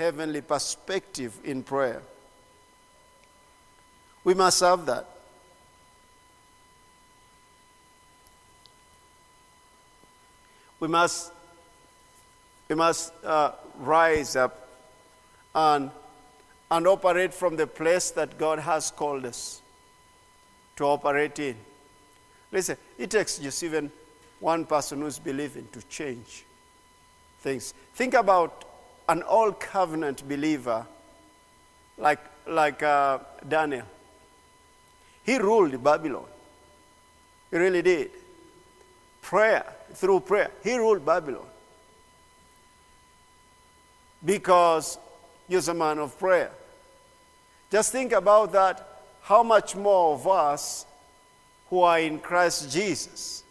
heavenly perspective in prayer. We must have that. We must, we must uh, rise up and, and operate from the place that God has called us to operate in. Listen, it takes just even one person who's believing to change things. Think about an old covenant believer like, like uh, Daniel. He ruled Babylon. He really did. Prayer, through prayer, he ruled Babylon. Because he was a man of prayer. Just think about that. How much more of us who are in Christ Jesus?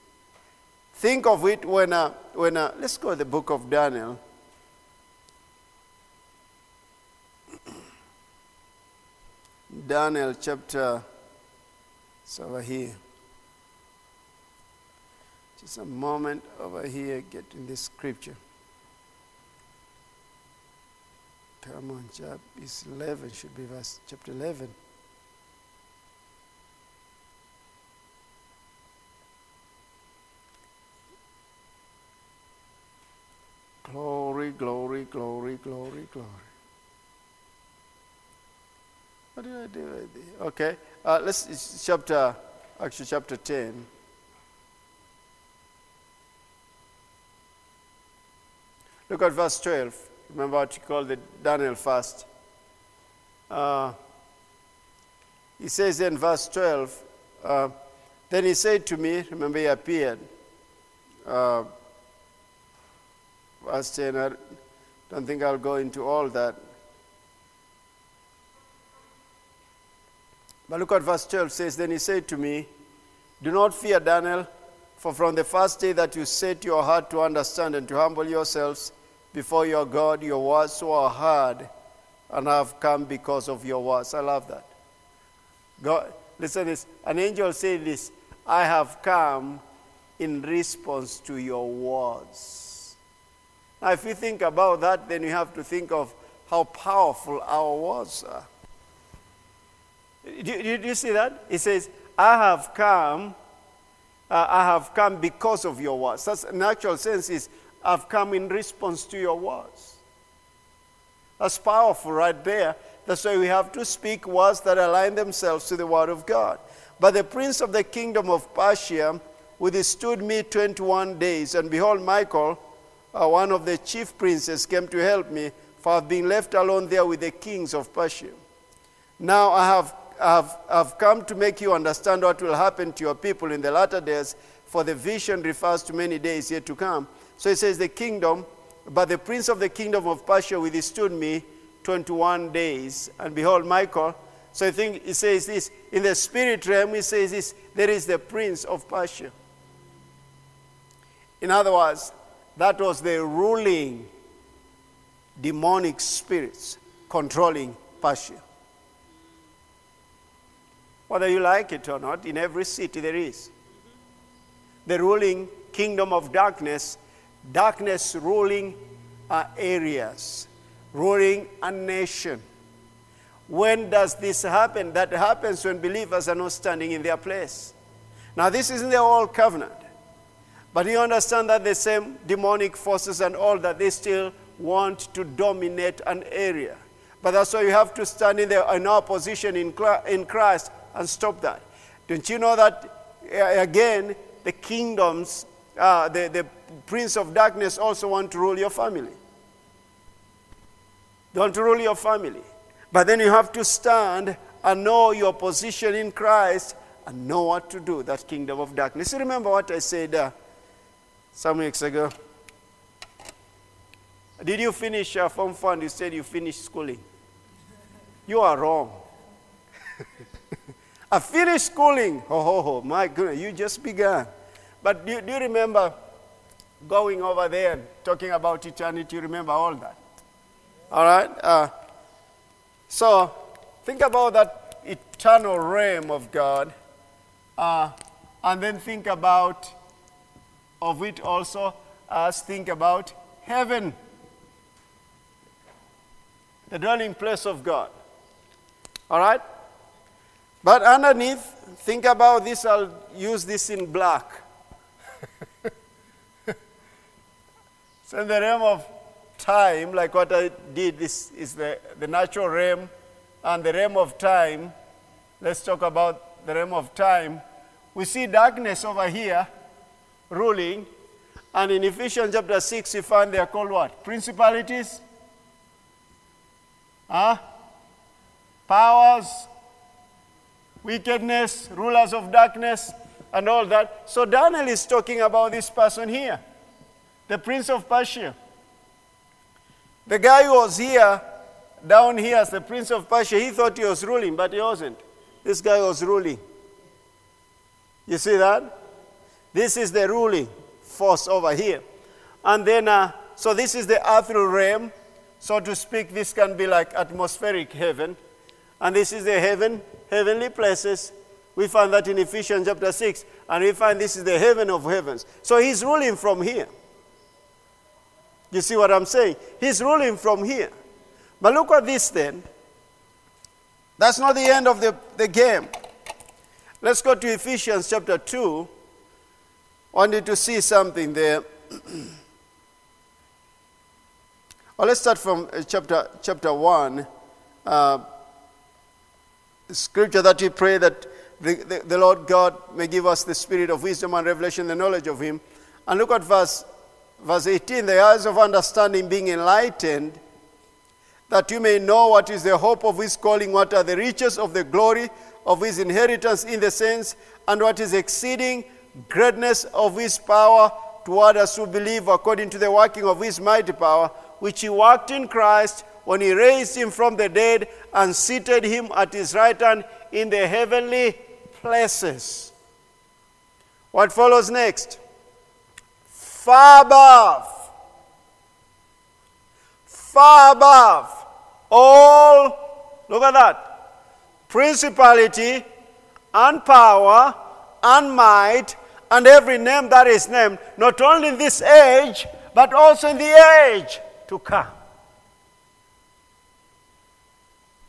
Think of it when, uh, when uh, let's go to the book of Daniel. Daniel chapter, it's over here. Just a moment over here, getting this scripture. Come on, chapter 11 should be verse chapter 11. Glory, glory, glory, glory, glory. What did I do? Okay, uh, let's chapter actually chapter ten. Look at verse twelve. Remember what you call the Daniel fast. Uh, he says in verse 12, uh, Then he said to me, remember he appeared. Uh, verse 10, I don't think I'll go into all that. But look at verse 12 says, Then he said to me, Do not fear, Daniel, for from the first day that you set your heart to understand and to humble yourselves, before your God, your words were heard and have come because of your words. I love that. God, listen this. An angel said this I have come in response to your words. Now, if you think about that, then you have to think of how powerful our words are. Do, do, do you see that? It says, I have come, uh, I have come because of your words. That's an actual sense is I've come in response to your words. That's powerful right there. That's why we have to speak words that align themselves to the word of God. But the prince of the kingdom of Persia withstood me 21 days, and behold, Michael, uh, one of the chief princes, came to help me, for I've been left alone there with the kings of Persia. Now I have, have, have come to make you understand what will happen to your people in the latter days, for the vision refers to many days yet to come. So it says, The kingdom, but the prince of the kingdom of Persia withstood me 21 days. And behold, Michael. So I think he says this in the spirit realm, it says this there is the prince of Persia. In other words, that was the ruling demonic spirits controlling Persia. Whether you like it or not, in every city there is. The ruling kingdom of darkness darkness ruling uh, areas, ruling a nation. When does this happen? That happens when believers are not standing in their place. Now, this isn't the old covenant, but you understand that the same demonic forces and all that they still want to dominate an area. But that's why you have to stand in, the, in our position in, in Christ and stop that. Don't you know that, again, the kingdoms, uh, the, the prince of darkness also want to rule your family. They want to rule your family. But then you have to stand and know your position in Christ and know what to do, that kingdom of darkness. You remember what I said uh, some weeks ago? Did you finish uh, Form? You said you finished schooling. You are wrong. I finished schooling. Oh, oh, oh, my goodness, you just began. But do, do you remember going over there and talking about eternity, you remember all that. All right? Uh, so think about that eternal realm of God, uh, and then think about of it also as think about heaven. the dwelling place of God. All right? But underneath, think about this. I'll use this in black. so, in the realm of time, like what I did, this is the, the natural realm and the realm of time. Let's talk about the realm of time. We see darkness over here ruling, and in Ephesians chapter 6, you find they are called what? Principalities? Huh? Powers, wickedness, rulers of darkness, and all that. So Daniel is talking about this person here, the prince of Persia. The guy who was here, down here as the prince of Persia, he thought he was ruling, but he wasn't. This guy was ruling. You see that? This is the ruling force over here. And then, uh, so this is the earthly realm. So to speak, this can be like atmospheric heaven. And this is the heaven, heavenly places. We find that in Ephesians chapter 6. And we find this is the heaven of heavens. So he's ruling from here. You see what I'm saying? He's ruling from here. But look at this then. That's not the end of the, the game. Let's go to Ephesians chapter 2. Wanted to see something there. well, let's start from uh, chapter, chapter 1. Uh, scripture that we pray that the, the, the, Lord God may give us the spirit of wisdom and revelation, the knowledge of Him. And look at verse, verse 18 the eyes of understanding being enlightened, that you may know what is the hope of His calling, what are the riches of the glory of His inheritance in the saints, and what is exceeding greatness of his power toward us who believe according to the working of his mighty power, which he worked in Christ when he raised him from the dead and seated him at his right hand in the heavenly places. What follows next? Far above, far above all, look at that, principality and power and might and every name that is named, not only in this age, but also in the age to come.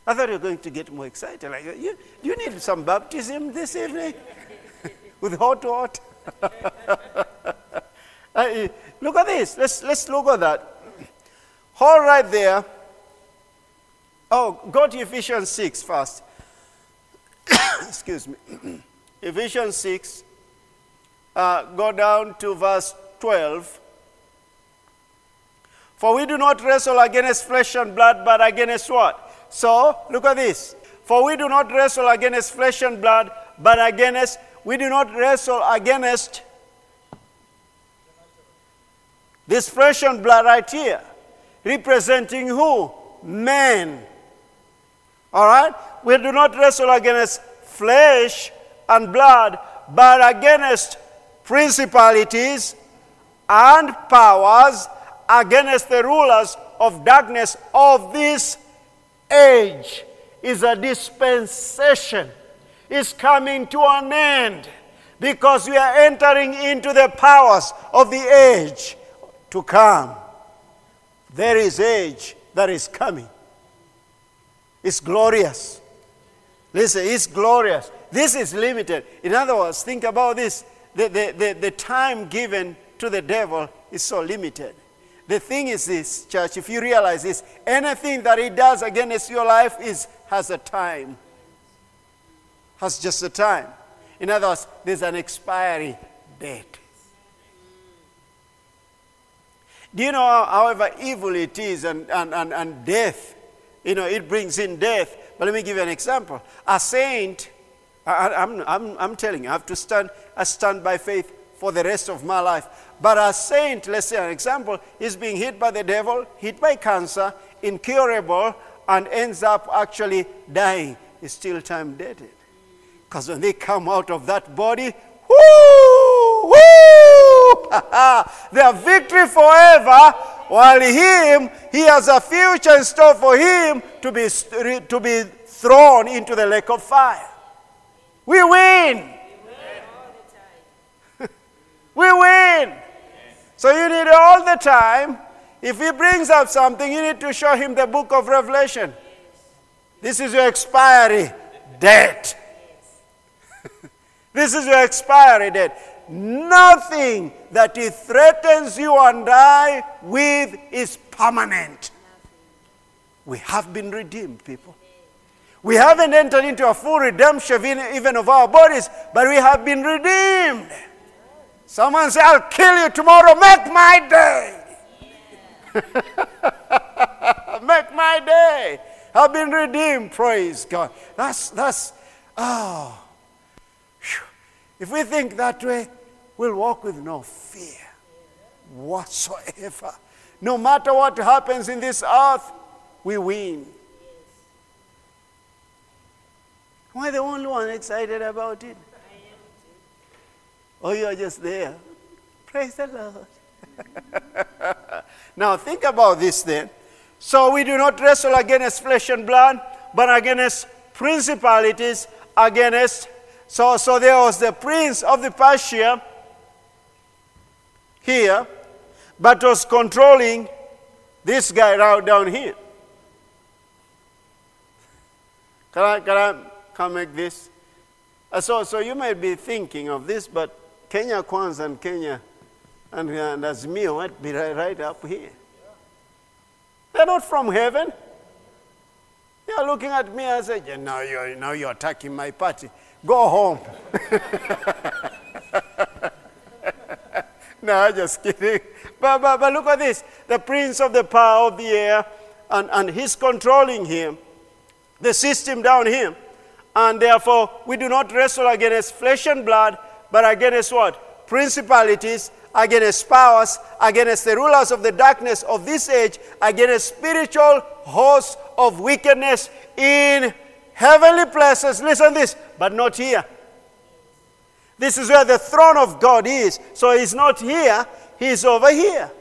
I thought you were going to get more excited. Like, you, you need some baptism this evening with hot water. look at this. Let's, let's look at that. All right there. Oh, go to Ephesians 6 first. Excuse me. Ephesians 6 uh, go down to verse 12. For we do not wrestle against flesh and blood, but against what? So, look at this. For we do not wrestle against flesh and blood, but against, we do not wrestle against this flesh and blood right here. Representing who? Men. All right? We do not wrestle against flesh and blood, but against principalities and powers against the rulers of darkness of this age is a dispensation. Is coming to an end because we are entering into the powers of the age to come. There is age that is coming. It's glorious. Listen it's glorious. This is limited. In other words think about this. The, the, the, the time given to the devil is so limited. The thing is this, church, if you realize this, anything that he does against your life is has a time. Has just a time. In other words, there's an expiry date. Do you know, however evil it is and, and, and, and death, you know, it brings in death. But let me give you an example. A saint I, am I'm, I'm, I'm telling you, I have to stand, I stand by faith for the rest of my life. But a saint, let's say an example, is being hit by the devil, hit by cancer, incurable, and ends up actually dying. Is still time dated. Because when they come out of that body, whoo, whoo, their victory forever, while him, he has a future in store for him to be, to be thrown into the lake of fire. We win. we win. So you need all the time If he brings up something, you need to show him the book of Revelation. This is your expiry date. this is your expiry date. Nothing that he threatens you and I with is permanent. We have been redeemed, people. We haven't entered into a full redemption even of our bodies, but we have been redeemed. Someone say, I'll kill you tomorrow. Make my day. Make my day. I've been redeemed. Praise God. That's, that's, oh. If we think that way, we'll walk with no fear whatsoever. No matter what happens in this earth, we win. Am I the only one excited about it? Oh, you're just there. Praise the Lord. now, think about this then. So, we do not wrestle against flesh and blood, but against principalities, against. So, so there was the prince of the Persia here, but was controlling this guy right down here. Can I, can I come make this? Uh, so, so you might be thinking of this, but Kenya Kwanza and Kenya and, and Azimio might be right, right up here. They're not from heaven. They're looking at me and say, now, you're, now you're attacking my party. Go home. no, just kidding. But, but, but look at this. The prince of the power of the air, and, and he's controlling him, the system down here. And therefore, we do not wrestle against flesh and blood, but against what? Principalities, against powers, against the rulers of the darkness of this age, against spiritual hosts of wickedness in heavenly places. Listen this, but not here. This is where the throne of God is. So he's not here, he's over here.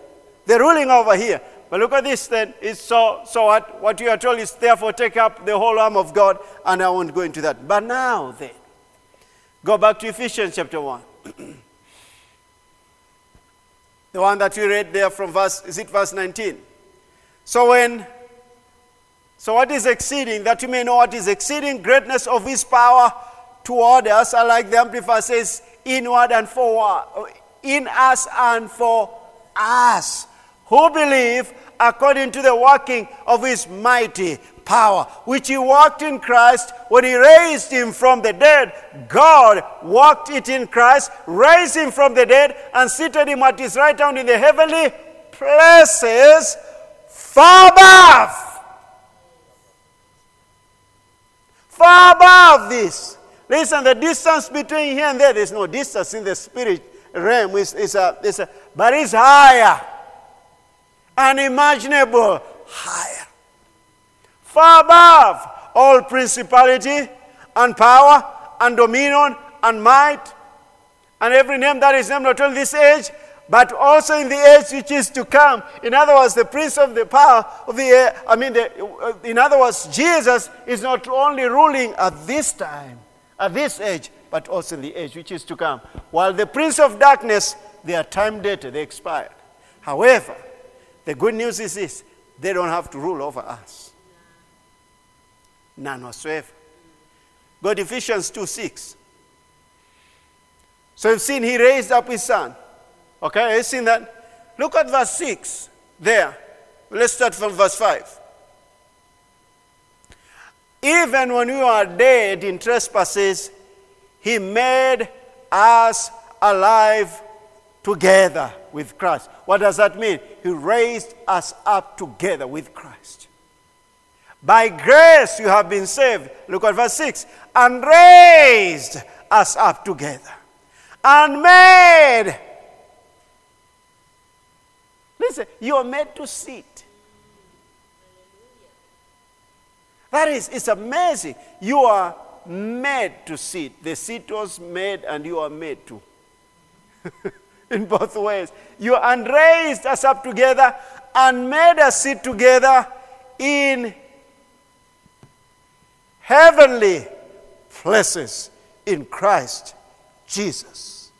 The ruling over here. But look at this then. It's so, so what, what you are told is therefore take up the whole arm of God, and I won't go into that. But now then, go back to Ephesians chapter 1. the one that we read there from verse, is it verse 19? So when, so what is exceeding, that you may know what is exceeding greatness of his power toward us, I like the Amplified says, inward and forward, in us and for us who believe according to the working of his mighty power, which he walked in Christ when he raised him from the dead. God walked it in Christ, raised him from the dead, and seated him at his right hand in the heavenly places far above. Far above this. Listen, the distance between here and there, there's no distance in the spirit realm. It's, it's a, it's a, but it's higher unimaginable higher, far above all principality and power and dominion and might and every name that is named not only this age, but also in the age which is to come. In other words, the prince of the power of the air, I mean, the, uh, in other words, Jesus is not only ruling at this time, at this age, but also in the age which is to come. While the prince of darkness, they are time dated, they expired. However, the good news is this they don't have to rule over us. None whatsoever. Go to Ephesians 2 6. So you've seen he raised up his son. Okay, you've seen that? Look at verse 6 there. Let's start from verse 5. Even when we are dead in trespasses, he made us alive together with Christ. What does that mean? He raised us up together with Christ. By grace you have been saved. Look at verse 6. And raised us up together. And made. Listen, you are made to sit. That is, it's amazing. You are made to sit. The seat was made and you are made to. in both ways. You and raised us up together and made us sit together in heavenly places in Christ Jesus.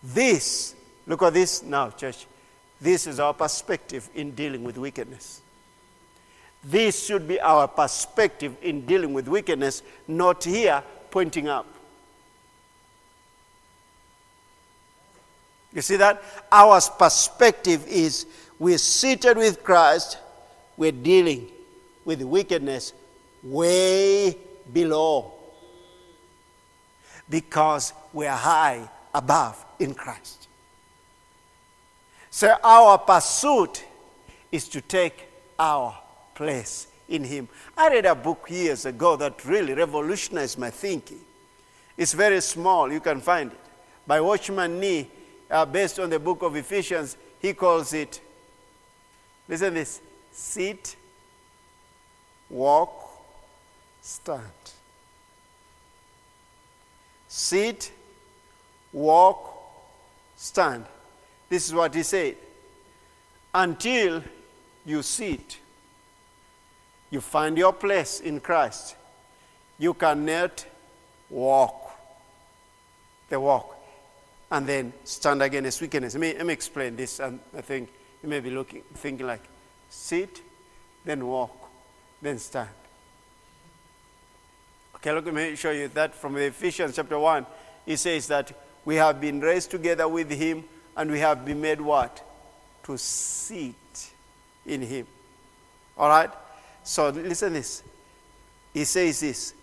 This, look at this now, church. This is our perspective in dealing with wickedness. This should be our perspective in dealing with wickedness, not here pointing up. You see that? Our perspective is we're seated with Christ, we're dealing with wickedness way below because we're high above in Christ. So our pursuit is to take our place in Him. I read a book years ago that really revolutionized my thinking. It's very small, you can find it. By Watchman Nee, uh, based on the book of Ephesians, he calls it, listen this, sit, walk, stand. Sit, walk, stand. This is what he said. Until you sit, you find your place in Christ, you cannot walk the walk and then stand against wickedness. Let me, let me explain this, and I think you may be looking, thinking like, sit, then walk, then stand. Okay, let me show you that from Ephesians chapter 1. He says that we have been raised together with him and we have been made what? To sit in him. All right? So listen this. He says this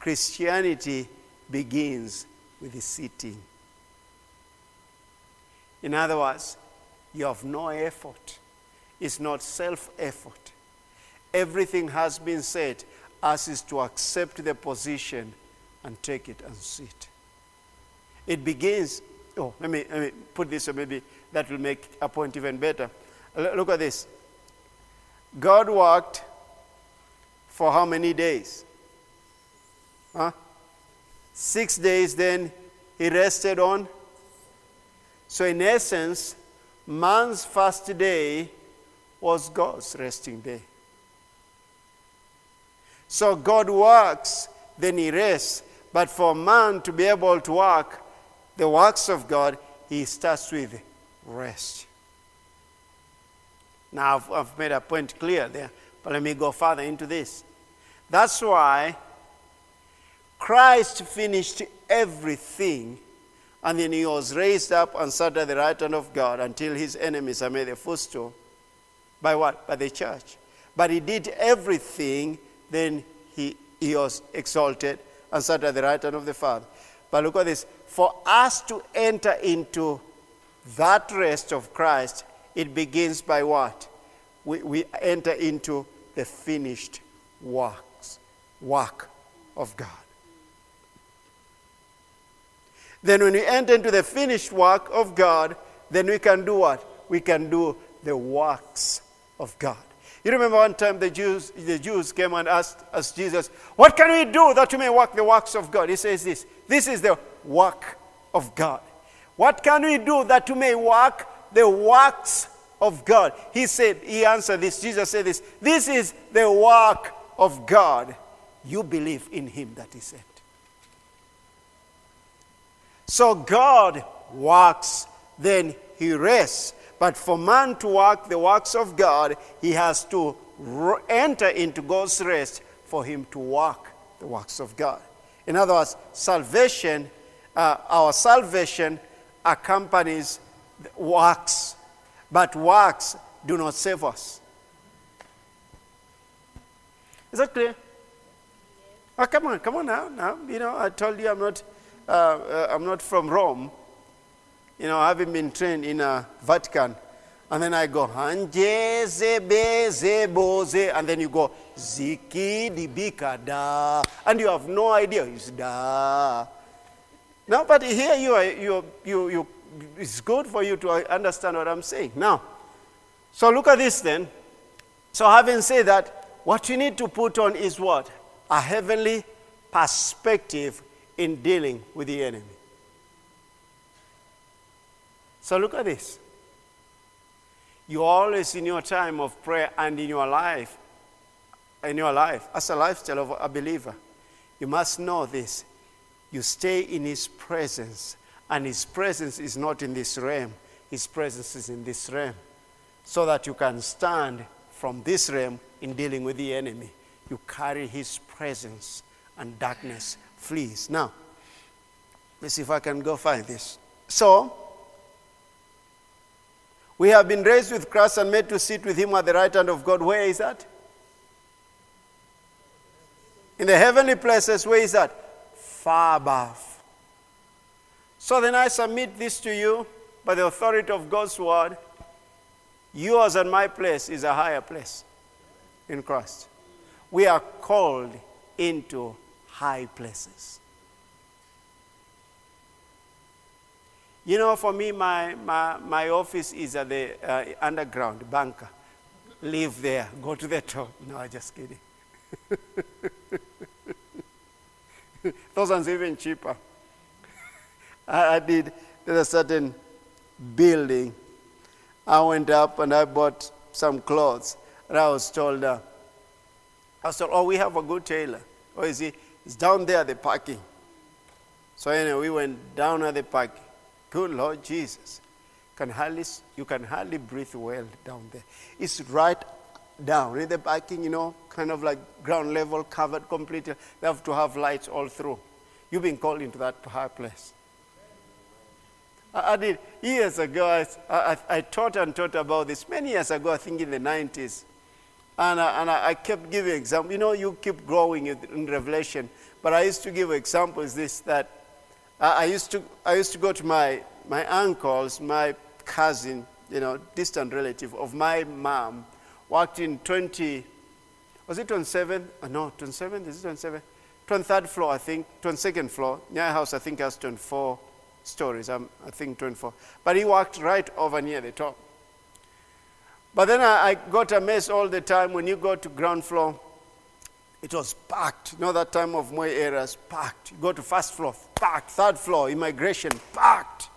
Christianity begins with the sitting. In other words, you have no effort. It's not self effort. Everything has been said as is to accept the position and take it and sit. It begins, oh, let me, let me put this so maybe that will make a point even better. Look at this. God worked for how many days? Huh? Six days, then he rested on so, in essence, man's first day was God's resting day. So, God works, then he rests. But for man to be able to work the works of God, he starts with rest. Now, I've, I've made a point clear there, but let me go further into this. That's why Christ finished everything and then he was raised up and sat at the right hand of God until his enemies are made a footstool. By what? By the church. But he did everything, then he, he was exalted and sat at the right hand of the Father. But look at this. For us to enter into that rest of Christ, it begins by what? We, we enter into the finished works, work of God. Then, when we enter into the finished work of God, then we can do what? We can do the works of God. You remember one time the Jews, the Jews came and asked, asked Jesus, What can we do that we may work the works of God? He says this This is the work of God. What can we do that we may work the works of God? He said, He answered this. Jesus said this This is the work of God. You believe in Him that He said. So God works, then he rests. But for man to work the works of God, he has to enter into God's rest for him to work the works of God. In other words, salvation, uh, our salvation accompanies works, but works do not save us. Is that clear? Oh, come on, come on now. Now, you know, I told you I'm not uh, uh, I'm not from Rome. You know, having been trained in uh, Vatican. And then I go, and then you go, ziki dibika da. And you have no idea. It's da. Now, but here you are, you, you, you, it's good for you to understand what I'm saying. Now, so look at this then. So, having said that, what you need to put on is what? A heavenly perspective in dealing with the enemy. So look at this. You always in your time of prayer and in your life, in your life, as a lifestyle of a believer, you must know this. You stay in his presence, and his presence is not in this realm, his presence is in this realm. so that you can stand from this realm in dealing with the enemy. You carry his presence and darkness flees. Now, let's see if I can go find this. So, we have been raised with Christ and made to sit with him at the right hand of God. Where is that? In the heavenly places, where is that? Far above. So then I submit this to you by the authority of God's word. Yours and my place is a higher place in Christ. We are called into high places. You know, for me, my, my, my office is at the uh, underground bunker. Live there, go to the top. No, I'm just kidding. Those ones even cheaper. I, I did, there's a certain building. I went up and I bought some clothes. And I was told, uh, I was told, oh, we have a good tailor. Oh, is he? He's down there at the parking. So anyway, we went down at the parking. Good Lord Jesus. Can hardly, you can hardly breathe well down there. It's right down in the parking, you know, kind of like ground level, covered completely. They have to have lights all through. You've been called into that high place. I, I did years ago. I, I, I, taught and taught about this many years ago. I think in the 90s, and I, and I kept giving examples. You know, you keep growing in Revelation, but I used to give examples. This that I used to I used to go to my my uncles, my cousin, you know, distant relative of my mom, worked in 20. Was it 27? Oh, no, 27. Is it 27? 23rd floor, I think. 22nd floor. Nyayo House, I think, has 24 stories. I'm, I think 24. But he worked right over near the top. But then I, I got amazed all the time when you go to ground floor, it was packed. You know that time of my areas, packed. You go to first floor, packed. Third floor, immigration, packed.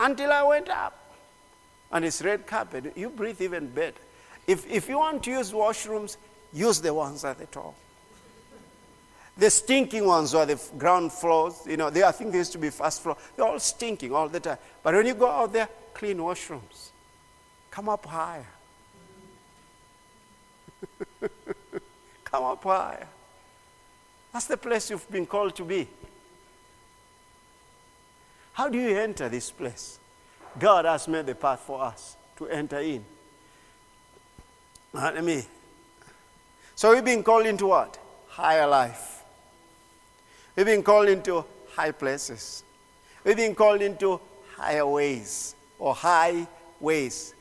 Until I went up. And it's red carpet. You breathe even better. If, if you want to use washrooms, use the ones at the top. The stinking ones are the ground floors. You know, they, I think they used to be first floor. They're all stinking all the time. But when you go out there, clean washrooms. Come up higher. Come up higher. That's the place you've been called to be. How do you enter this place? God has made the path for us to enter in. let me. So we've been called into what? Higher life. We've been called into high places. We've been called into higher ways or high ways.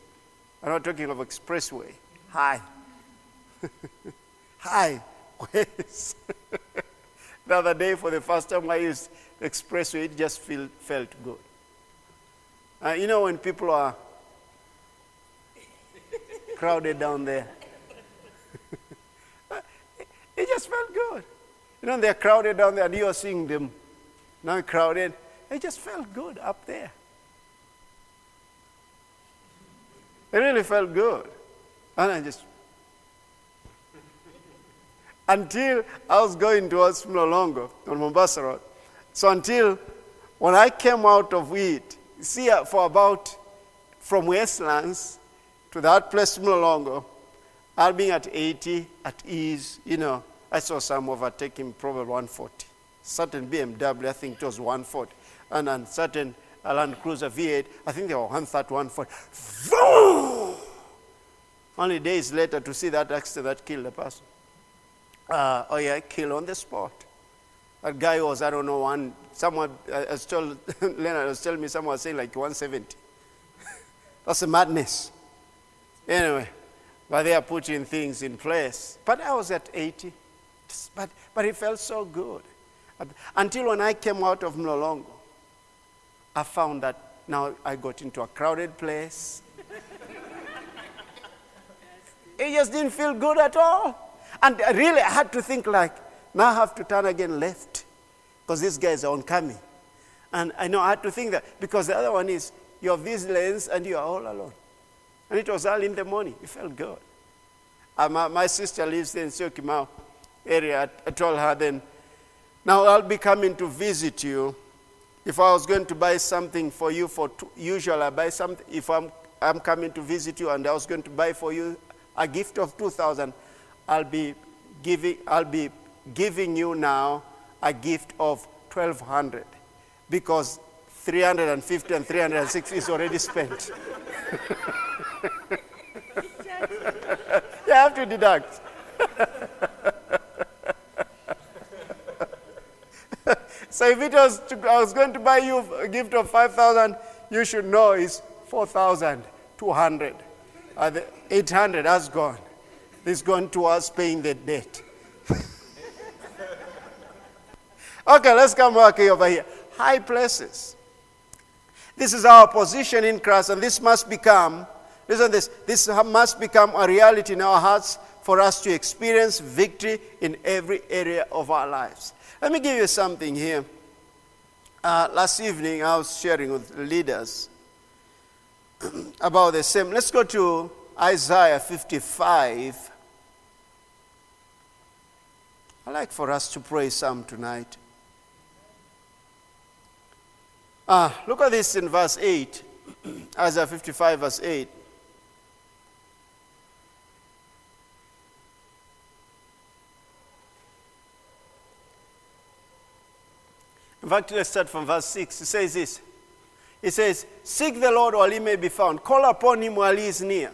I'm not talking of expressway. High. high ways. the other day, for the first time I used expressway, it just feel, felt good. Uh, you know, when people are crowded down there, it just felt good. You know, they're crowded down there, and you're seeing them now crowded. It just felt good up there. It really felt good. And I just, until I was going towards Mlolongo on Mombasa Road. So until when I came out of it, see, uh, for about from Westlands to that place Mlolongo, I'll be at 80 at ease. You know, I saw some overtaking probably 140. Certain BMW, I think it was 140. And then certain Land Cruiser V8, I think they were 130, 140. Only days later to see that accident that killed a person. Uh, oh yeah, kill on the spot. That guy was, I don't know, one, someone, I was told, Leonard was telling me someone was saying like 170. That's a madness. Anyway, but they are putting things in place. But I was at 80. But, but it felt so good. Until when I came out of Mlolongo, I found that now I got into a crowded place. it just didn't feel good at all. And really, I had to think like, now I have to turn again left because these guys are oncoming. And I know I had to think that because the other one is you have these lanes and you are all alone. And it was early in the morning. It felt good. Uh, my, my, sister lives in Syokimau area. I, I told her then, now I'll be coming to visit you if I was going to buy something for you, for usually I buy something, if I'm I'm coming to visit you and I was going to buy for you a gift of 2,000, I'll be giving, I'll be giving you now a gift of 1,200 because 350 and 360 is already spent. you have to deduct. so if it was to, I was going to buy you a gift of 5,000, you should know it's 4,200. Uh, the 800 has gone. Is going towards paying the debt. okay, let's come back over here. High places. This is our position in Christ, and this must become, listen this, this must become a reality in our hearts for us to experience victory in every area of our lives. Let me give you something here. Uh, last evening, I was sharing with leaders about the same. Let's go to Isaiah 55. I'd like for us to pray some tonight. Ah, look at this in verse 8. Isaiah 55, verse 8. In fact, let's start from verse 6. It says this. It says, Seek the Lord while he may be found. Call upon him while he is near.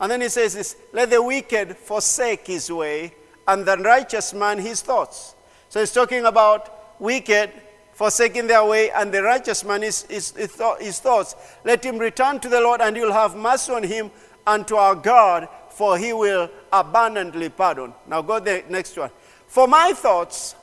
And then he says this, Let the wicked forsake his way, and the righteous man his thoughts. So he's talking about wicked forsaking their way, and the righteous man his, his, his thoughts. Let him return to the Lord, and he will have mercy on him and to our God, for he will abundantly pardon. Now go the next one. For my thoughts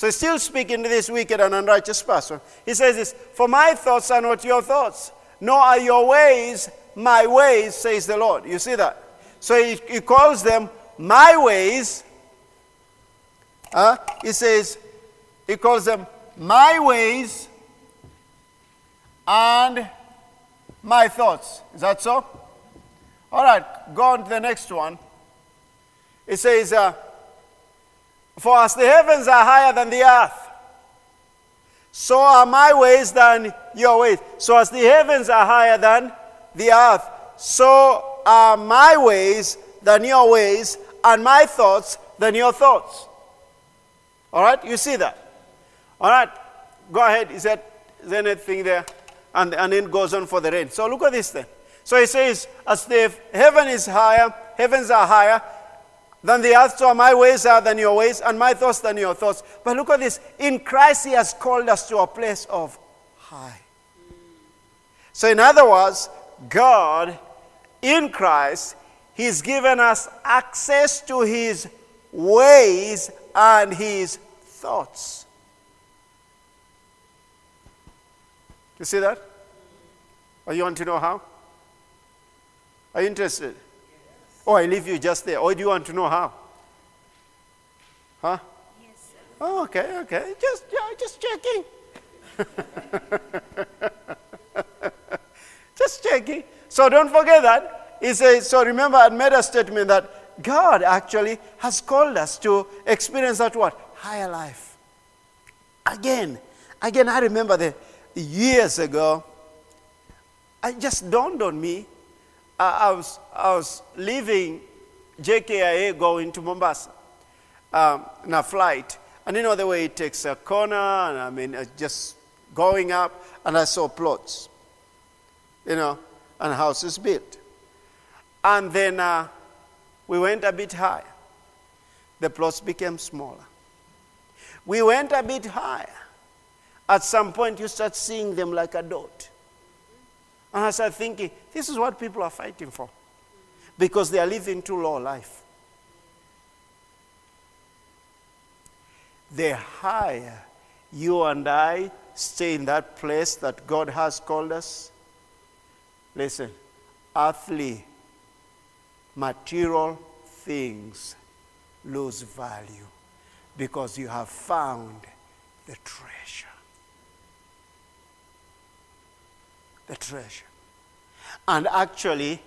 so he's still speaking to this wicked and unrighteous person. He says this, For my thoughts are not your thoughts, nor are your ways my ways, says the Lord. You see that? So he, he calls them my ways. Uh, he says, he calls them my ways and my thoughts. Is that so? All right, go on to the next one. It says, uh, for as the heavens are higher than the earth, so are my ways than your ways. So as the heavens are higher than the earth, so are my ways than your ways, and my thoughts than your thoughts. All right, you see that? All right, go ahead. Is, that, is there anything there? And, and it goes on for the rain. So look at this then. So he says, as the heaven is higher, heavens are higher, than the earth, so my ways are than your ways, and my thoughts than your thoughts. But look at this. In Christ, He has called us to a place of high. So, in other words, God, in Christ, He's given us access to His ways and His thoughts. You see that? Or you want to know how? Are you interested? Oh, I leave you just there. Or do you want to know how? Huh? Yes, sir. Oh, okay, okay. Just, yeah, just checking. just checking. So don't forget that. He says, so remember, I made a statement that God actually has called us to experience that what? Higher life. Again, again, I remember the years ago, it just dawned on me I, was, I was leaving JKIA going to Mombasa um, in a flight. And you know the way it takes a corner, and I mean, uh, just going up, and I saw plots, you know, and houses built. And then uh, we went a bit higher. The plots became smaller. We went a bit higher. At some point, you start seeing them like a dot. And I started thinking, this is what people are fighting for. Because they are living too low life. The higher you and I stay in that place that God has called us, listen, earthly, material things lose value because you have found the treasure. the treasure. And actually,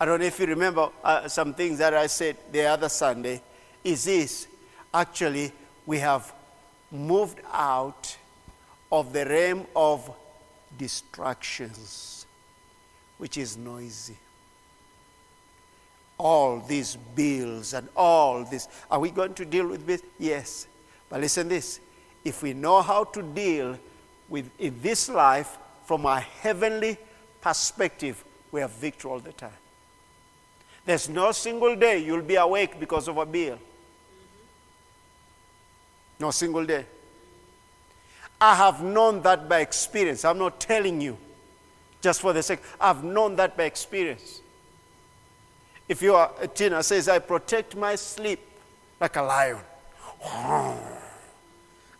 I don't know if you remember uh, some things that I said the other Sunday, is this actually, we have moved out of the realm of distractions. which is noisy. All these bills and all this. Are we going to deal with this? Yes. But listen this. If we know how to deal with in this life from a heavenly perspective, we have victory all the time. There's no single day you'll be awake because of a bill. No single day. I have known that by experience. I'm not telling you just for the sake. I've known that by experience. If you are a teenager says, I protect my sleep like a lion.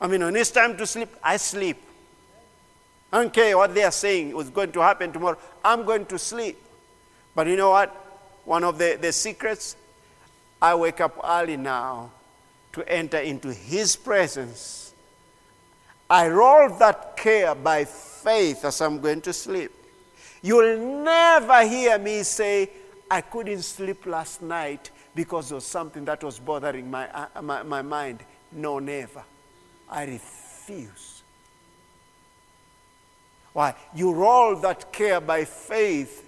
I mean, when it's time to sleep, I sleep. I don't care what they are saying was going to happen tomorrow. I'm going to sleep. But you know what? One of the, the secrets, I wake up early now to enter into His presence. I roll that care by faith as I'm going to sleep. You'll never hear me say, I couldn't sleep last night because of something that was bothering my, uh, my, my mind. No, never. I refuse. Why? You roll that care by faith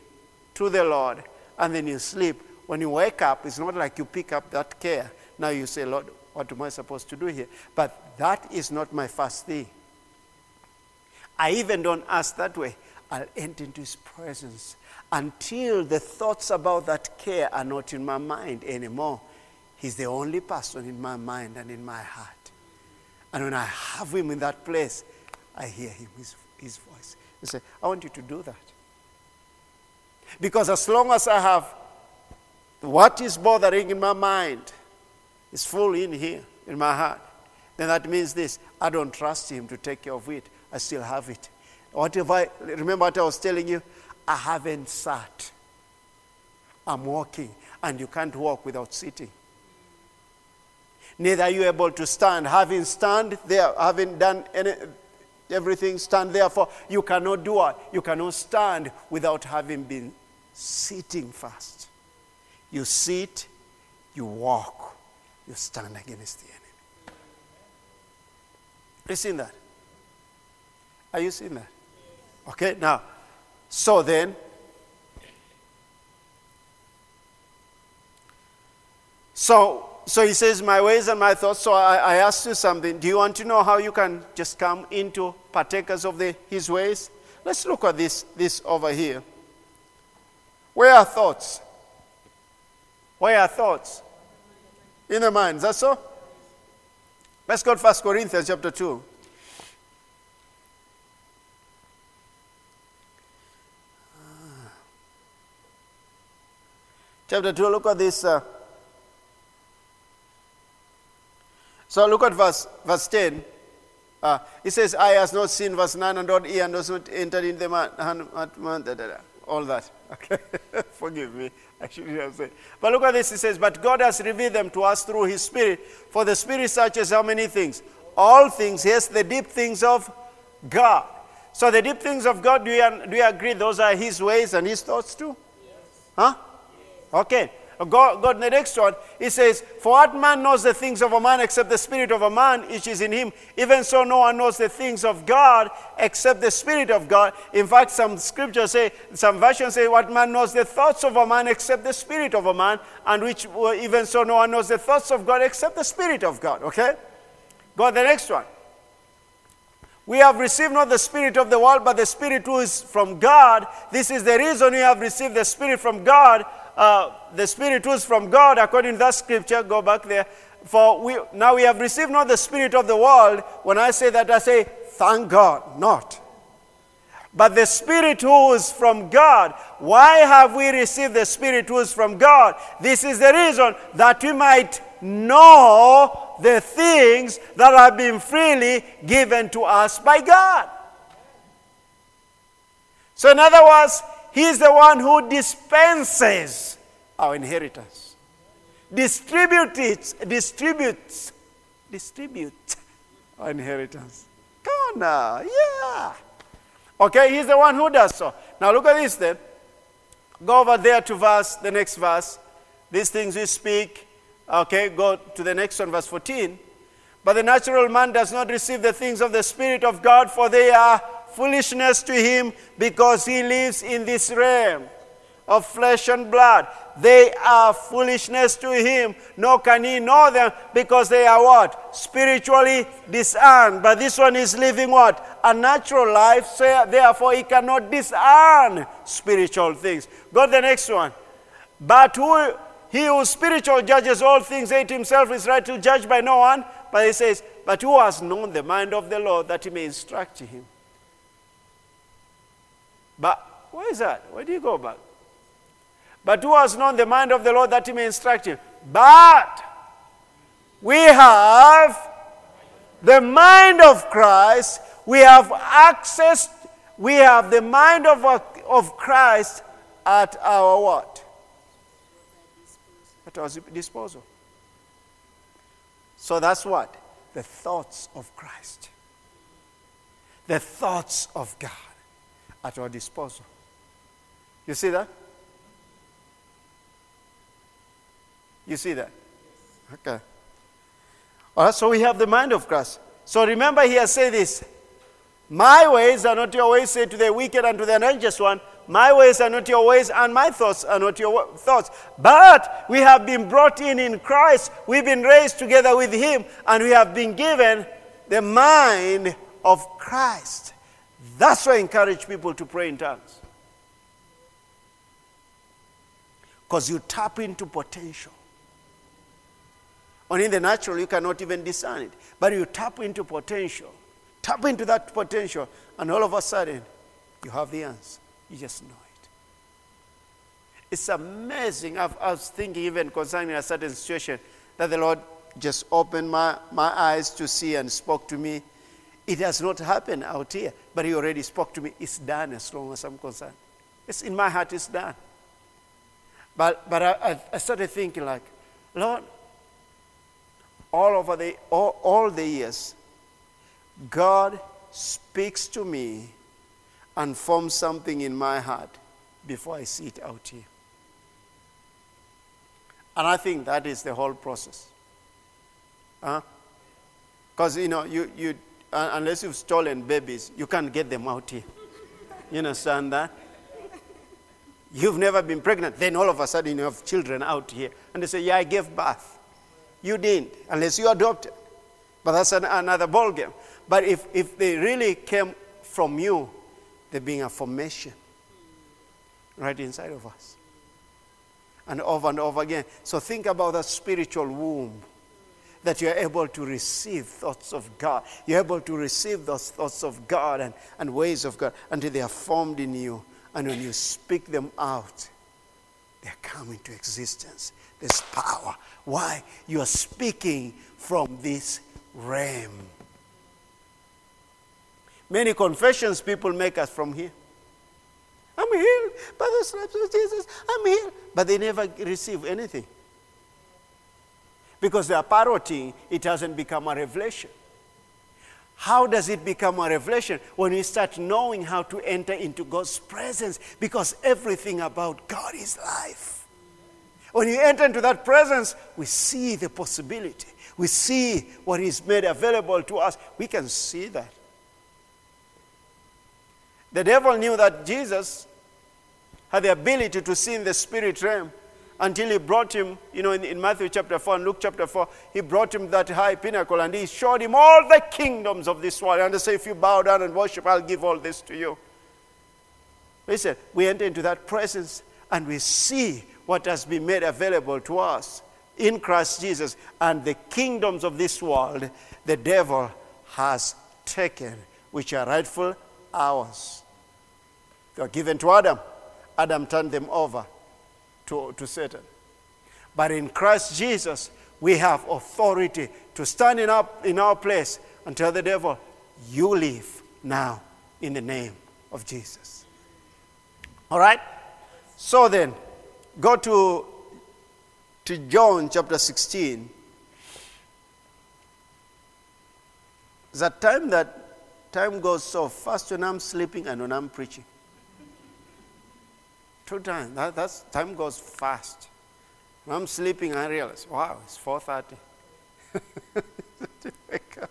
to the Lord and then you sleep. When you wake up, it's not like you pick up that care. Now you say, Lord, what am I supposed to do here? But that is not my first thing. I even don't ask that way. I'll enter into his presence until the thoughts about that care are not in my mind anymore. He's the only person in my mind and in my heart. And when I have him in that place, I hear him, his, his voice. He say, I want you to do that. Because as long as I have what is bothering in my mind is full in here, in my heart, then that means this I don't trust him to take care of it. I still have it. What if I remember what I was telling you? I haven't sat. I'm walking, and you can't walk without sitting. Neither are you able to stand. Having stand there, having done any, everything, stand therefore. You cannot do it. You cannot stand without having been sitting first. You sit, you walk, you stand against the enemy. Are you seeing that? Are you seeing that? Okay, now, so then, so so he says, My ways and my thoughts. So I, I asked you something. Do you want to know how you can just come into partakers of the, his ways? Let's look at this, this over here. Where are thoughts? Where are thoughts? In the mind. Is that so? Let's go to 1 Corinthians chapter 2. Chapter 2, look at this. Uh, so look at verse, verse 10. Uh, it says, I has not seen, verse 9, and not ear, and does not enter in the man, man, da, da, da, all that. Okay? Forgive me. I shouldn't have said. But look at this. It says, But God has revealed them to us through His Spirit. For the Spirit searches how many things? All things. Yes, the deep things of God. So the deep things of God, do you, do you agree those are His ways and His thoughts too? Yes. Huh? Okay. God, God, the next one, he says, For what man knows the things of a man except the spirit of a man which is in him? Even so, no one knows the things of God except the spirit of God. In fact, some scriptures say, some versions say, What man knows the thoughts of a man except the spirit of a man? And which, uh, even so, no one knows the thoughts of God except the spirit of God. Okay? Go the next one. We have received not the Spirit of the world, but the Spirit who is from God. This is the reason we have received the Spirit from God uh, the Spirit was from God, according to that scripture. Go back there. For we, now we have received not the Spirit of the world. When I say that, I say, thank God, not. But the Spirit who is from God. Why have we received the Spirit who is from God? This is the reason that we might know the things that have been freely given to us by God. So, in other words, he is the one who dispenses our inheritance. Distributes, distributes, distributes our inheritance. Come on now, yeah. Okay, he's the one who does so. Now look at this then. Go over there to verse, the next verse. These things we speak. Okay, go to the next one, verse 14. But the natural man does not receive the things of the Spirit of God, for they are foolishness to him because he lives in this realm of flesh and blood. They are foolishness to him, nor can he know them because they are what? Spiritually discerned. But this one is living what? A natural life, so therefore he cannot discern spiritual things. Go to the next one. But who, he who spiritual judges all things, ate himself is right to judge by no one. But he says, But who has known the mind of the Lord that he may instruct him? But where is that? Where do you go back? But who has known the mind of the Lord that he may instruct him? But we have the mind of Christ. We have access. We have the mind of, of Christ at our what? At our disposal. So that's what? The thoughts of Christ. The thoughts of God at our disposal. You see that? You see that? Okay. All right, so we have the mind of Christ. So remember, he has said this My ways are not your ways, say to the wicked and to the unrighteous one. My ways are not your ways, and my thoughts are not your thoughts. But we have been brought in in Christ. We've been raised together with him, and we have been given the mind of Christ. That's why I encourage people to pray in tongues. Because you tap into potential. And in the natural, you cannot even discern it. But you tap into potential. Tap into that potential, and all of a sudden, you have the answer. You just know it. It's amazing. I've, i was thinking, even concerning a certain situation, that the Lord just opened my, my eyes to see and spoke to me. It has not happened out here, but He already spoke to me. It's done as long as I'm concerned. It's in my heart, it's done. But, but I, I started thinking, like, Lord, all over the all, all the years, God speaks to me and forms something in my heart before I see it out here. And I think that is the whole process. Because, huh? you know, you, you, uh, unless you've stolen babies, you can't get them out here. You understand that? You've never been pregnant, then all of a sudden you have children out here. And they say, Yeah, I gave birth. You didn't, unless you adopted. But that's an, another ballgame. But if, if they really came from you, they're being a formation right inside of us. And over and over again. So think about that spiritual womb that you're able to receive thoughts of God. You're able to receive those thoughts of God and, and ways of God until they are formed in you. And when you speak them out, they come into existence. There's power. Why? You are speaking from this realm. Many confessions people make us from here. I'm healed by the stripes of Jesus. I'm healed. But they never receive anything. Because are parroting, it hasn't become a revelation. How does it become a revelation? When we start knowing how to enter into God's presence, because everything about God is life. When you enter into that presence, we see the possibility. We see what is made available to us. We can see that. The devil knew that Jesus had the ability to see in the spirit realm until he brought him, you know, in, in, Matthew chapter 4 and Luke chapter 4, he brought him that high pinnacle and he showed him all the kingdoms of this world. And they say, if you bow down and worship, I'll give all this to you. Listen, we enter into that presence and we see what has been made available to us in Christ Jesus and the kingdoms of this world the devil has taken, which are rightful ours. They were given to Adam. Adam turned them over to, to Satan. But in Christ Jesus, we have authority to stand in our, in our place and tell the devil, You live now in the name of Jesus. All right? So then, Go to, to John chapter 16. That time that time goes so fast when I'm sleeping and when I'm preaching. Two times. That, that's time goes fast. When I'm sleeping, I realize, wow, it's 4:30. wake up,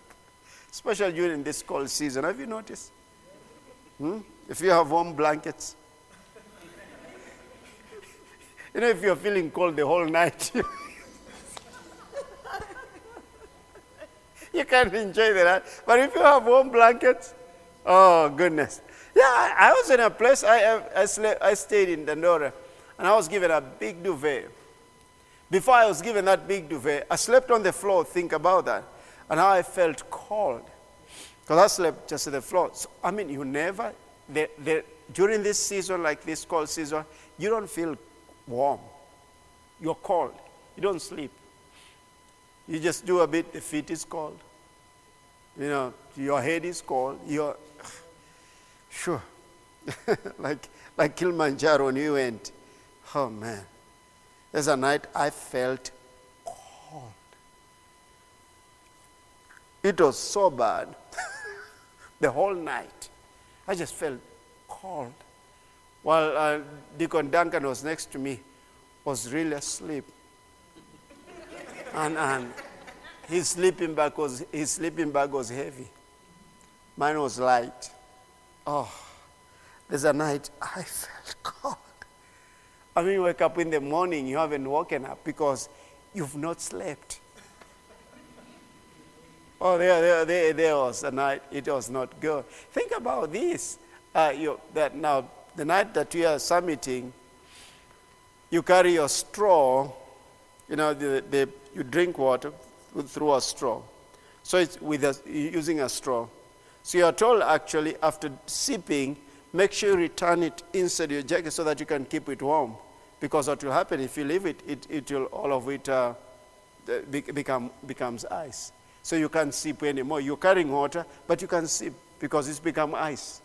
especially during this cold season. Have you noticed? Hmm? If you have warm blankets. you know, if you're feeling cold the whole night, you can't enjoy the night. But if you have warm blankets, oh, goodness. Yeah, I, I was in a place, I, I, slept, I stayed in Dandora, and I was given a big duvet. Before I was given that big duvet, I slept on the floor, think about that, and how I felt cold. Because I slept just on the floor. So, I mean, you never, the, the, during this season, like this cold season, you don't feel warm. You're cold. You don't sleep. You just do a bit, the feet is cold. You know, your head is cold. You're, sure. like, like Kilimanjaro when you went. Oh, man. There's a night I felt cold. It was so bad. the whole night. I just felt cold. While uh, Deacon Duncan was next to me, was really asleep. and, and his sleeping bag was his sleeping bag was heavy. Mine was light. Oh, there's a night I felt cold. I mean, you wake up in the morning, you haven't woken up because you've not slept. oh, there, there, there, there was a night, it was not good. Think about this. Uh, you, that now, the night that we are summiting, you carry your straw, you know, the, the, you drink water through a straw. So it's with a, using a straw. So you are told actually after sipping, make sure you return it inside your jacket so that you can keep it warm. Because what will happen if you leave it, it, it will, all of it uh, become, becomes ice. So you can't sip anymore. You're carrying water, but you can sip because it's become ice.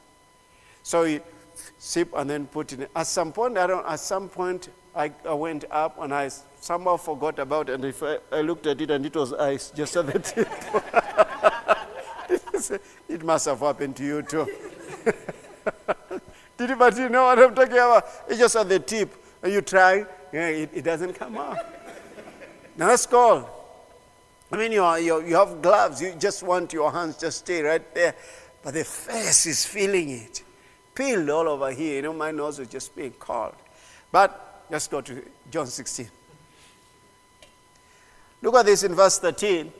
So you sip and then put it in. At some point, I don't, at some point, I, I went up and I somehow forgot about it. And if I, I looked at it and it was ice just at the tip. it must have happened to you too. Did you, but you know what I'm talking about? It's just at the tip. And you try, yeah, it, it doesn't come out. now that's called. I mean, you, are, you, you have gloves. You just want your hands to stay right there. But the face is feeling it. Peeled all over here. You know, my nose was just being cold. But let's go to John 16. Look at this in verse 13.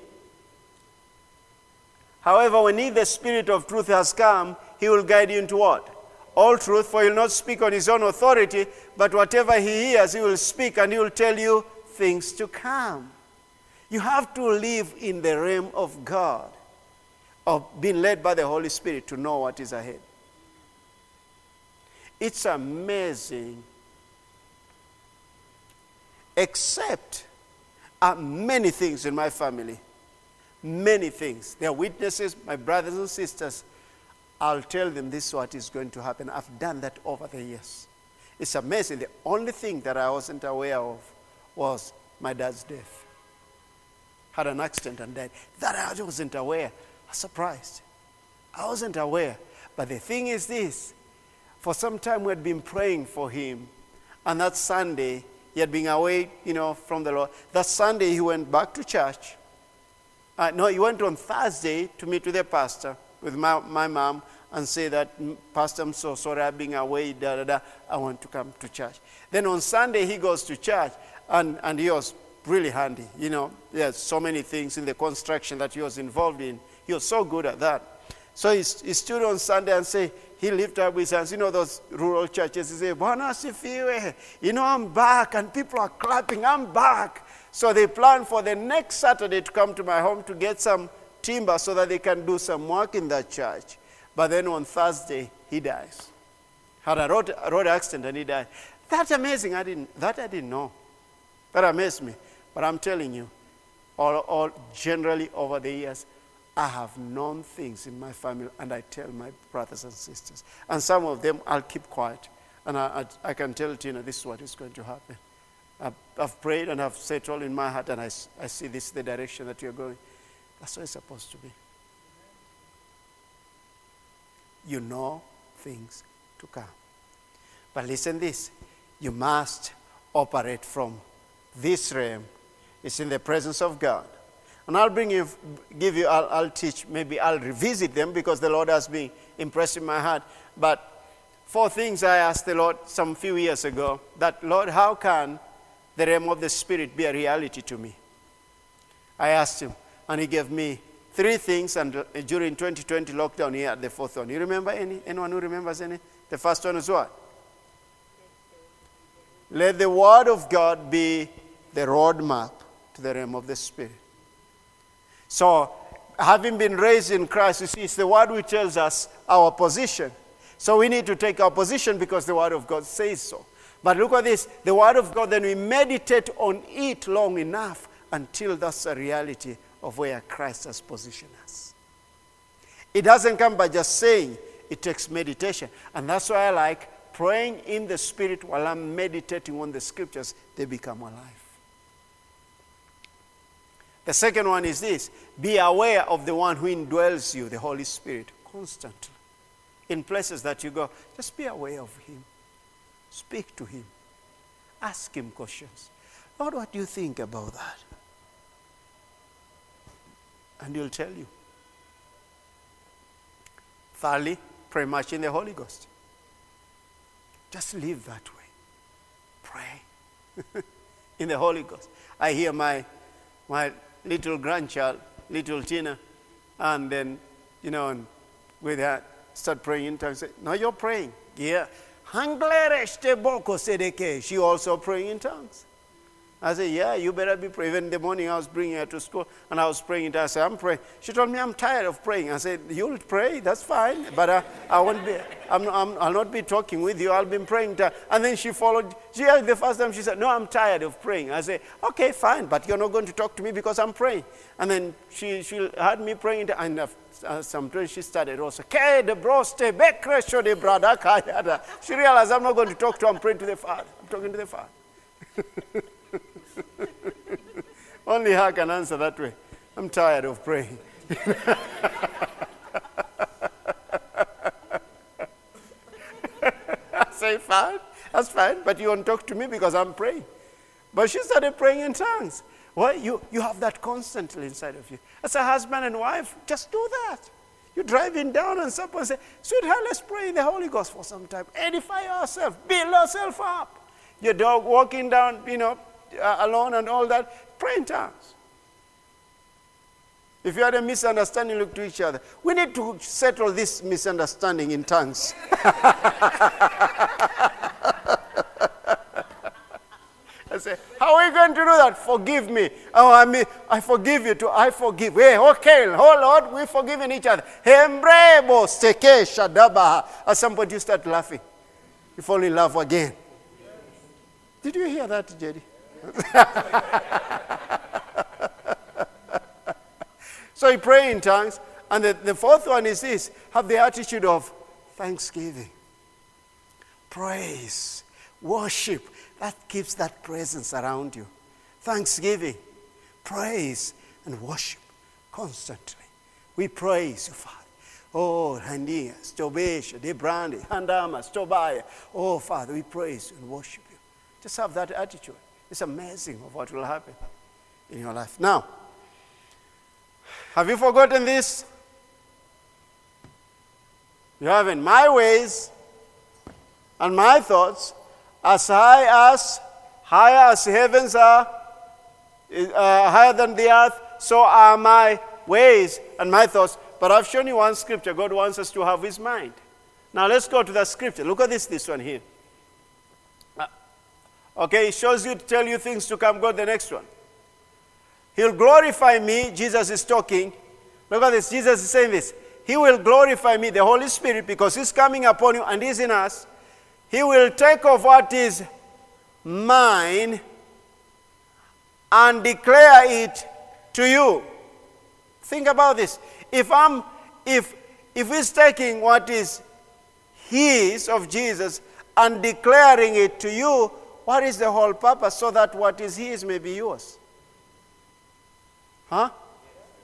However, when he, the Spirit of truth, has come, he will guide you into what? All truth, for he will not speak on his own authority, but whatever he hears, he will speak and he will tell you things to come. You have to live in the realm of God, of being led by the Holy Spirit to know what is ahead. It's amazing. Except uh, many things in my family many things. They are witnesses, my brothers and sisters. I'll tell them this is what is going to happen. I've done that over the years. It's amazing. The only thing that I wasn't aware of was my dad's death. Had an accident and died. That I wasn't aware. I was surprised. I wasn't aware. But the thing is this for some time we had been praying for him. And that Sunday, he had been away, you know, from the Lord. That Sunday, he went back to church uh, no, he went on Thursday to meet with the pastor, with my, my mom, and say that, mm, Pastor, I'm so sorry, I've been away, da, da, da. I want to come to church. Then on Sunday, he goes to church, and, and he was really handy. You know, there's so many things in the construction that he was involved in. He was so good at that. So he, he stood on Sunday and say, he lifted up his hands. You know those rural churches. He said, Bwana sifiwe. You know, I'm back. And people are clapping. I'm back. So they plan for the next Saturday to come to my home to get some timber so that they can do some work in that church. But then on Thursday, he dies. Had a road, a road accident and he died. That's amazing. I didn't, that I didn't know. That amazed me. But I'm telling you, all, all generally over the years, I have known things in my family and I tell my brothers and sisters. And some of them I'll keep quiet. And I, I, I can tell Tina this is what is going to happen. I've, prayed and I've said all in my heart, and I, I see this is the direction that you're going. That's what it's supposed to be. You know things to come. But listen this you must operate from this realm. It's in the presence of God. And I'll bring you, give you, I'll, I'll teach, maybe I'll revisit them because the Lord has been impressing my heart. But four things I asked the Lord some few years ago that, Lord, how can the realm of the Spirit be a reality to me? I asked Him, and He gave me three things. And uh, during 2020 lockdown, He had the fourth one. You remember any? Anyone who remembers any? The first one is what? Let the Word of God be the roadmap to the realm of the Spirit. So, having been raised in Christ, you see, it's the Word which tells us our position. So, we need to take our position because the Word of God says so. But look at this the Word of God, then we meditate on it long enough until that's a reality of where Christ has positioned us. It doesn't come by just saying, it takes meditation. And that's why I like praying in the Spirit while I'm meditating on the scriptures, they become alive. The second one is this be aware of the one who indwells you, the Holy Spirit, constantly. In places that you go, just be aware of Him. Speak to Him. Ask Him questions. Lord, what do you think about that? And He'll tell you. Thirdly, pray much in the Holy Ghost. Just live that way. Pray in the Holy Ghost. I hear my, my little grandchild, little Tina, and then, you know, and with her, start praying in tongues. Say, no, you're praying. Yeah. She also praying in tongues. I said, Yeah, you better be praying. Even in the morning, I was bringing her to school and I was praying. To her. I said, I'm praying. She told me, I'm tired of praying. I said, You'll pray, that's fine. But uh, I won't be, I'm, I'm, I'll not be talking with you. I'll be praying. To and then she followed. She, had the first time she said, No, I'm tired of praying. I said, Okay, fine, but you're not going to talk to me because I'm praying. And then she, she had me praying. And uh, uh, sometimes she started also, She realized I'm not going to talk to her. I'm praying to the Father. I'm talking to the Father. Only her can answer that way. I'm tired of praying. I say, fine, that's fine, but you won't talk to me because I'm praying. But she started praying in tongues. Well, you, you have that constantly inside of you. As a husband and wife, just do that. You're driving down and someone say, sweetheart, let's pray in the Holy Ghost for some time. Edify yourself. Build yourself up. Your dog walking down, you know, Uh, alone and all that, pray in tongues. If you had a misunderstanding, look to each other. We need to settle this misunderstanding in tongues. I say, how are we going to do that? Forgive me. Oh, I mean, I forgive you too. I forgive. Hey, okay, oh Lord, we're forgiving each other. At some point, you start laughing. You fall in love again. Did you hear that, Jerry? so you pray in tongues. And the, the fourth one is this have the attitude of thanksgiving, praise, worship. That keeps that presence around you. Thanksgiving, praise, and worship constantly. We praise you, Father. Oh, Handia, Stobesha, Debrandi, Handama, Stobaya. Oh, Father, we praise and worship you. Just have that attitude. It's amazing of what will happen in your life. Now, have you forgotten this? You haven't. My ways and my thoughts, as high as higher as heavens are, uh, higher than the earth, so are my ways and my thoughts. But I've shown you one scripture. God wants us to have His mind. Now let's go to the scripture. Look at this, this one here. Okay, he shows you to tell you things to come. Go to the next one. He'll glorify me. Jesus is talking. Look at this. Jesus is saying this. He will glorify me, the Holy Spirit, because He's coming upon you and He's in us. He will take of what is mine and declare it to you. Think about this. If I'm if if he's taking what is his of Jesus and declaring it to you, what is the whole purpose? So that what is his may be yours. Huh?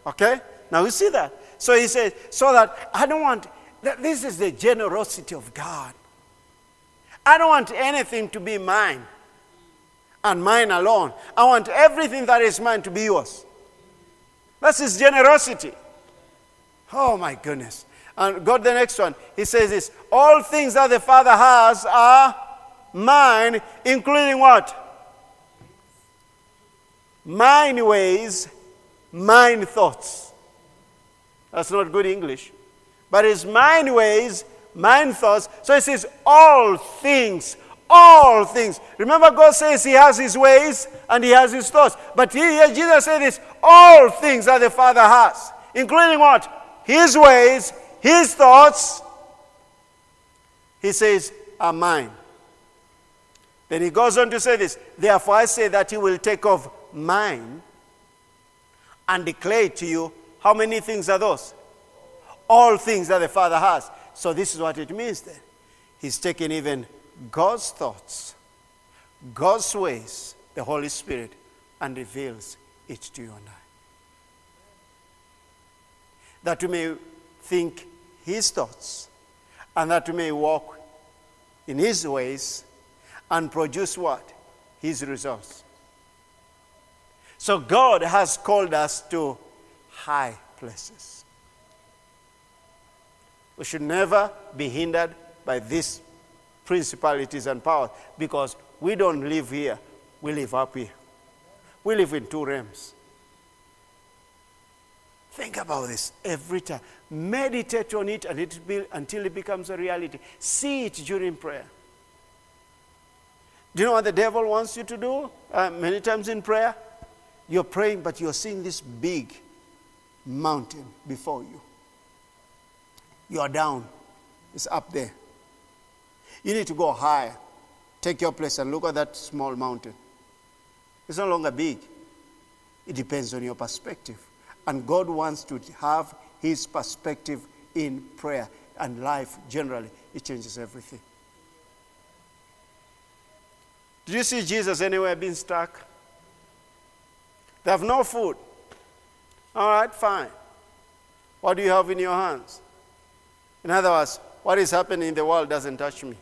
Okay? Now you see that. So he says, so that I don't want, this is the generosity of God. I don't want anything to be mine and mine alone. I want everything that is mine to be yours. That's his generosity. Oh my goodness. And go to the next one. He says this All things that the Father has are mine, including what? Mine ways, mine thoughts. That's not good English. But it's mine ways, mine thoughts. So it says all things, all things. Remember, God says He has His ways and He has His thoughts. But here, Jesus said this all things that the Father has, including what? His ways, His thoughts. He says, are mine. Then He goes on to say this Therefore, I say that He will take of mine and declare to you how many things are those? All things that the Father has. So, this is what it means then. He's taken even God's thoughts, God's ways, the Holy Spirit, and reveals it to you and I. That we may think His thoughts and that we may walk in His ways and produce what? His results. So God has called us to high places. We should never be hindered by these principalities and powers because we don't live here, we live up here. We live in two realms. Think about this every time. Meditate on it, until it becomes a reality. See it during prayer. Do you know what the devil wants you to do? Uh, many times in prayer, you're praying, but you're seeing this big mountain before you. You are down, it's up there. You need to go higher. Take your place and look at that small mountain. It's no longer big, it depends on your perspective. And God wants to have His perspective in prayer and life generally. It changes everything. Did you see Jesus anywhere being stuck? They have no food. All right, fine. What do you have in your hands? In other words, what is happening in the world doesn't touch me.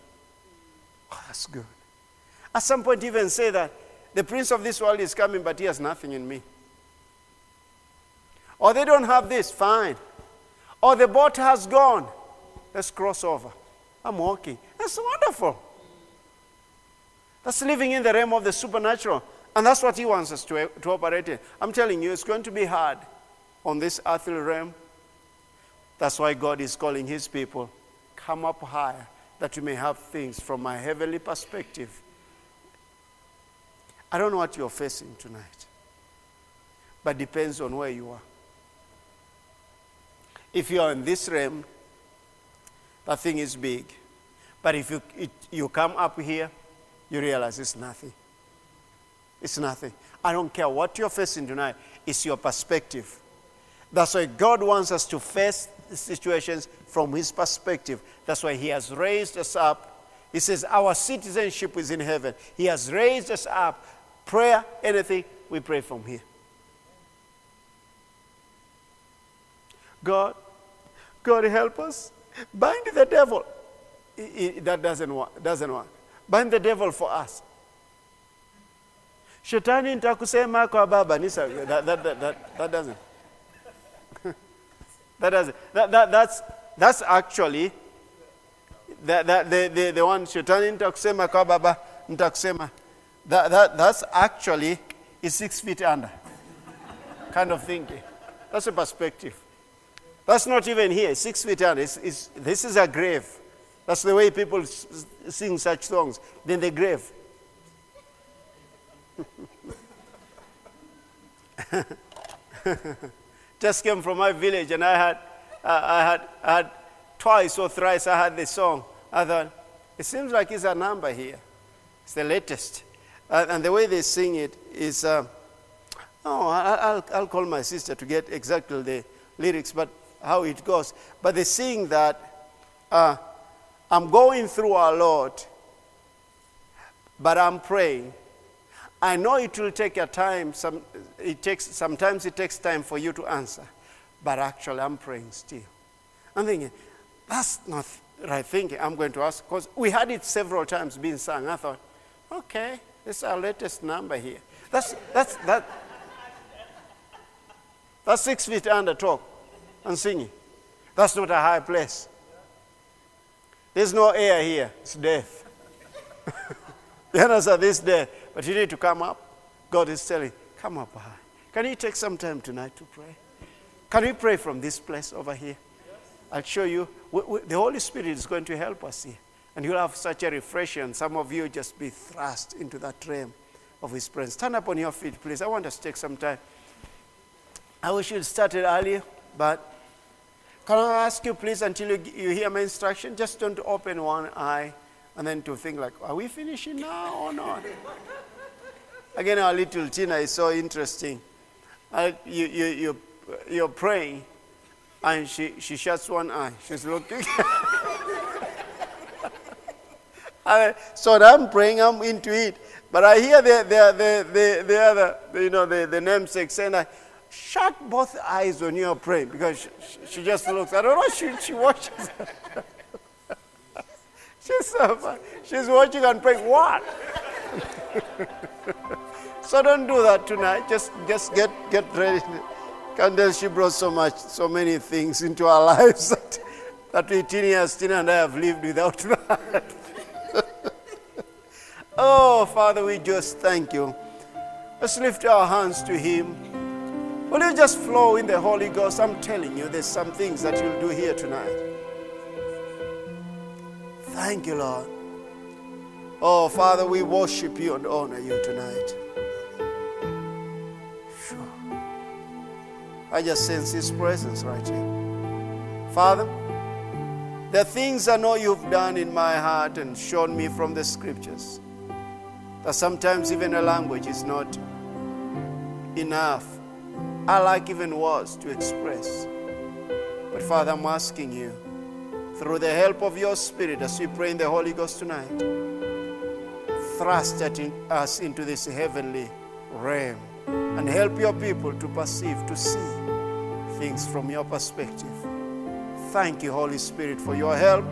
Oh, that's good. At some point, even say that the prince of this world is coming, but he has nothing in me. Or they don't have this, fine. Or the boat has gone. Let's cross over. I'm walking. That's wonderful. That's living in the realm of the supernatural. And that's what he wants us to, to operate in. I'm telling you, it's going to be hard on this earthly realm. That's why God is calling his people, come up higher, that you may have things from a heavenly perspective. I don't know what you're facing tonight, but depends on where you are. If you are in this realm, that thing is big. But if you, it, you come up here, you realize it's nothing. It's nothing. I don't care what you're facing tonight, it's your perspective. That's why God wants us to face situations from His perspective. That's why He has raised us up. He says, Our citizenship is in heaven. He has raised us up. Prayer, anything, we pray from here. God, God help us. Bind the devil. that doesn't work. Doesn't work. Bind the devil for us. Shetani nitakusema kwa baba. Nisa, that, that, that, that, that doesn't. that doesn't. That, that, that's, that's actually that, the, the, the one shetani nitakusema kwa baba nitakusema. That, that, that's actually is six feet under kind of thinking. That's a perspective. That's not even here, six feet under. It's, it's, this is a grave. That's the way people sing such songs. Then the grave. Just came from my village, and I had, I had, I had twice or thrice I had this song. I thought, it seems like it's a number here. It's the latest. Uh, and the way they sing it is, uh, oh, I, will I'll call my sister to get exactly the lyrics, but how it goes. But they sing that uh, I'm going through a lot, but I'm praying. I know it will take a time. Some, it takes, sometimes it takes time for you to answer, but actually I'm praying still. I'm thinking, that's not right thinking. I'm going to ask because we had it several times being sung. I thought, okay, this is our latest number here. That's that's that. That's six feet under talk and singing. That's not a high place. There's no air here, it's death. you understand? This death. But you need to come up. God is telling, come up high. Can you take some time tonight to pray? Can we pray from this place over here? I'll show you. We, we, the Holy Spirit is going to help us here. And you'll have such a refreshing. Some of you just be thrust into that realm of His presence. Stand up on your feet, please. I want us to take some time. I wish you'd started earlier, but can I ask you, please, until you, you hear my instruction, just don't open one eye and then to think like, are we finishing now or not? Again, our little Tina is so interesting. Uh, you, you, you, you're praying, and she, she shuts one eye. She's looking. I, so I'm praying, I'm into it. But I hear the, the, the, the, the other, you know, the, the namesake saying, shut both eyes when you're praying because she, she just looks. I don't know, she, she watches. she's, so she's watching and praying. What? so don't do that tonight. Just, just get, get ready. Candace, she brought so much, so many things into our lives that, that we teenagers, Tina and I have lived without that. oh, Father, we just thank you. Let's lift our hands to Him. Will you just flow in the Holy Ghost? I'm telling you, there's some things that you'll do here tonight. Thank you, Lord. Oh, Father, we worship you and honor you tonight. Sure. I just sense His presence right here. Father, the things I know you've done in my heart and shown me from the scriptures, that sometimes even a language is not enough. I like even words to express. But Father, I'm asking you, through the help of your Spirit, as we pray in the Holy Ghost tonight, thrust us into this heavenly realm and help your people to perceive, to see things from your perspective. Thank you, Holy Spirit, for your help,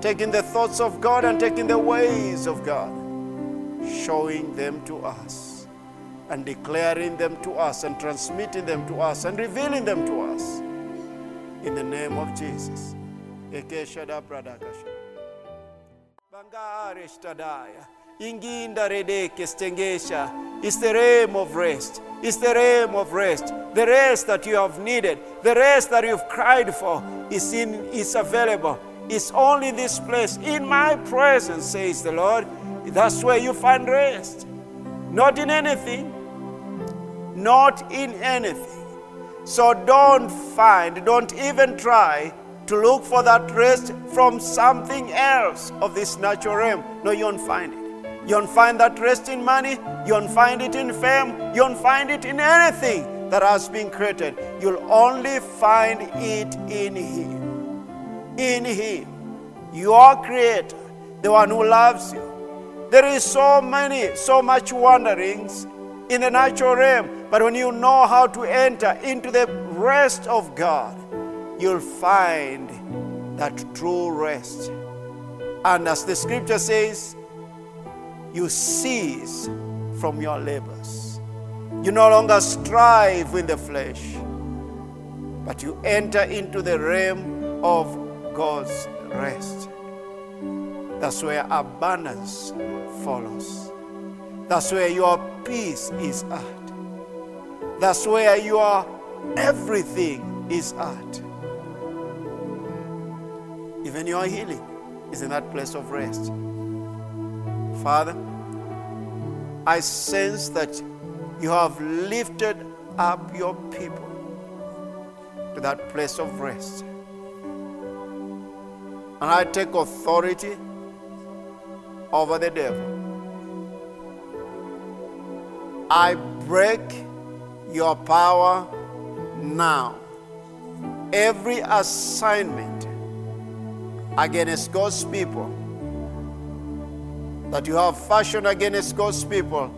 taking the thoughts of God and taking the ways of God, showing them to us, and declaring them to us, and transmitting them to us, and revealing them to us. In the name of Jesus. It's the realm of rest. It's the realm of rest. The rest that you have needed, the rest that you've cried for, is in is available. It's only this place. In my presence, says the Lord. That's where you find rest. Not in anything. Not in anything. So don't find, don't even try to look for that rest from something else of this natural realm. No, you won't find it. You won't find that rest in money. You won't find it in fame. You won't find it in anything that has been created. You'll only find it in Him. In Him. Your Creator, the one who loves you. There is so many, so much wanderings in the natural realm. But when you know how to enter into the rest of God, you'll find that true rest. And as the scripture says, you cease from your labors. You no longer strive with the flesh, but you enter into the realm of God's rest. That's where abundance follows. That's where your peace is at. That's where your everything is at. Even your healing is in that place of rest. Father, I sense that you have lifted up your people to that place of rest. And I take authority over the devil. I break your power now. Every assignment against God's people that you have fashioned against God's people,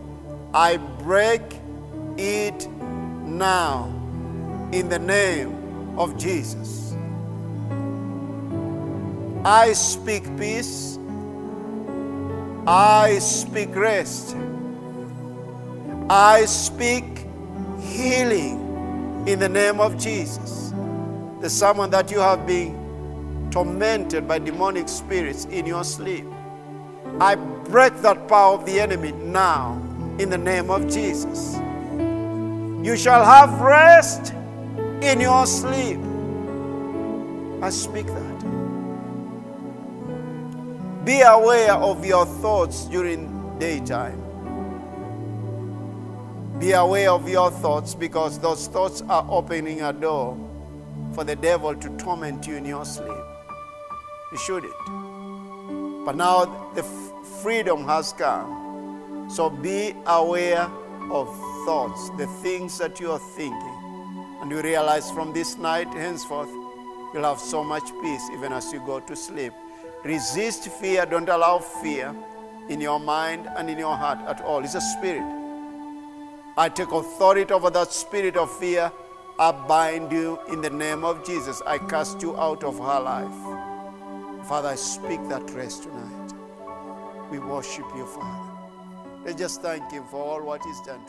I break it now in the name of Jesus. I speak peace. I speak rest. I speak healing in the name of Jesus. There's someone that you have been tormented by demonic spirits in your sleep. I break that power of the enemy now in the name of Jesus. You shall have rest in your sleep. I speak that. Be aware of your thoughts during daytime. Be aware of your thoughts because those thoughts are opening a door for the devil to torment you in your sleep. You shouldn't. But now the freedom has come. So be aware of thoughts, the things that you are thinking. And you realize from this night henceforth, you'll have so much peace even as you go to sleep. Resist fear. Don't allow fear in your mind and in your heart at all. It's a spirit. I take authority over that spirit of fear. I bind you in the name of Jesus. I cast you out of her life. Father, I speak that rest tonight. We worship you, Father. Let's just thank Him for all what He's done.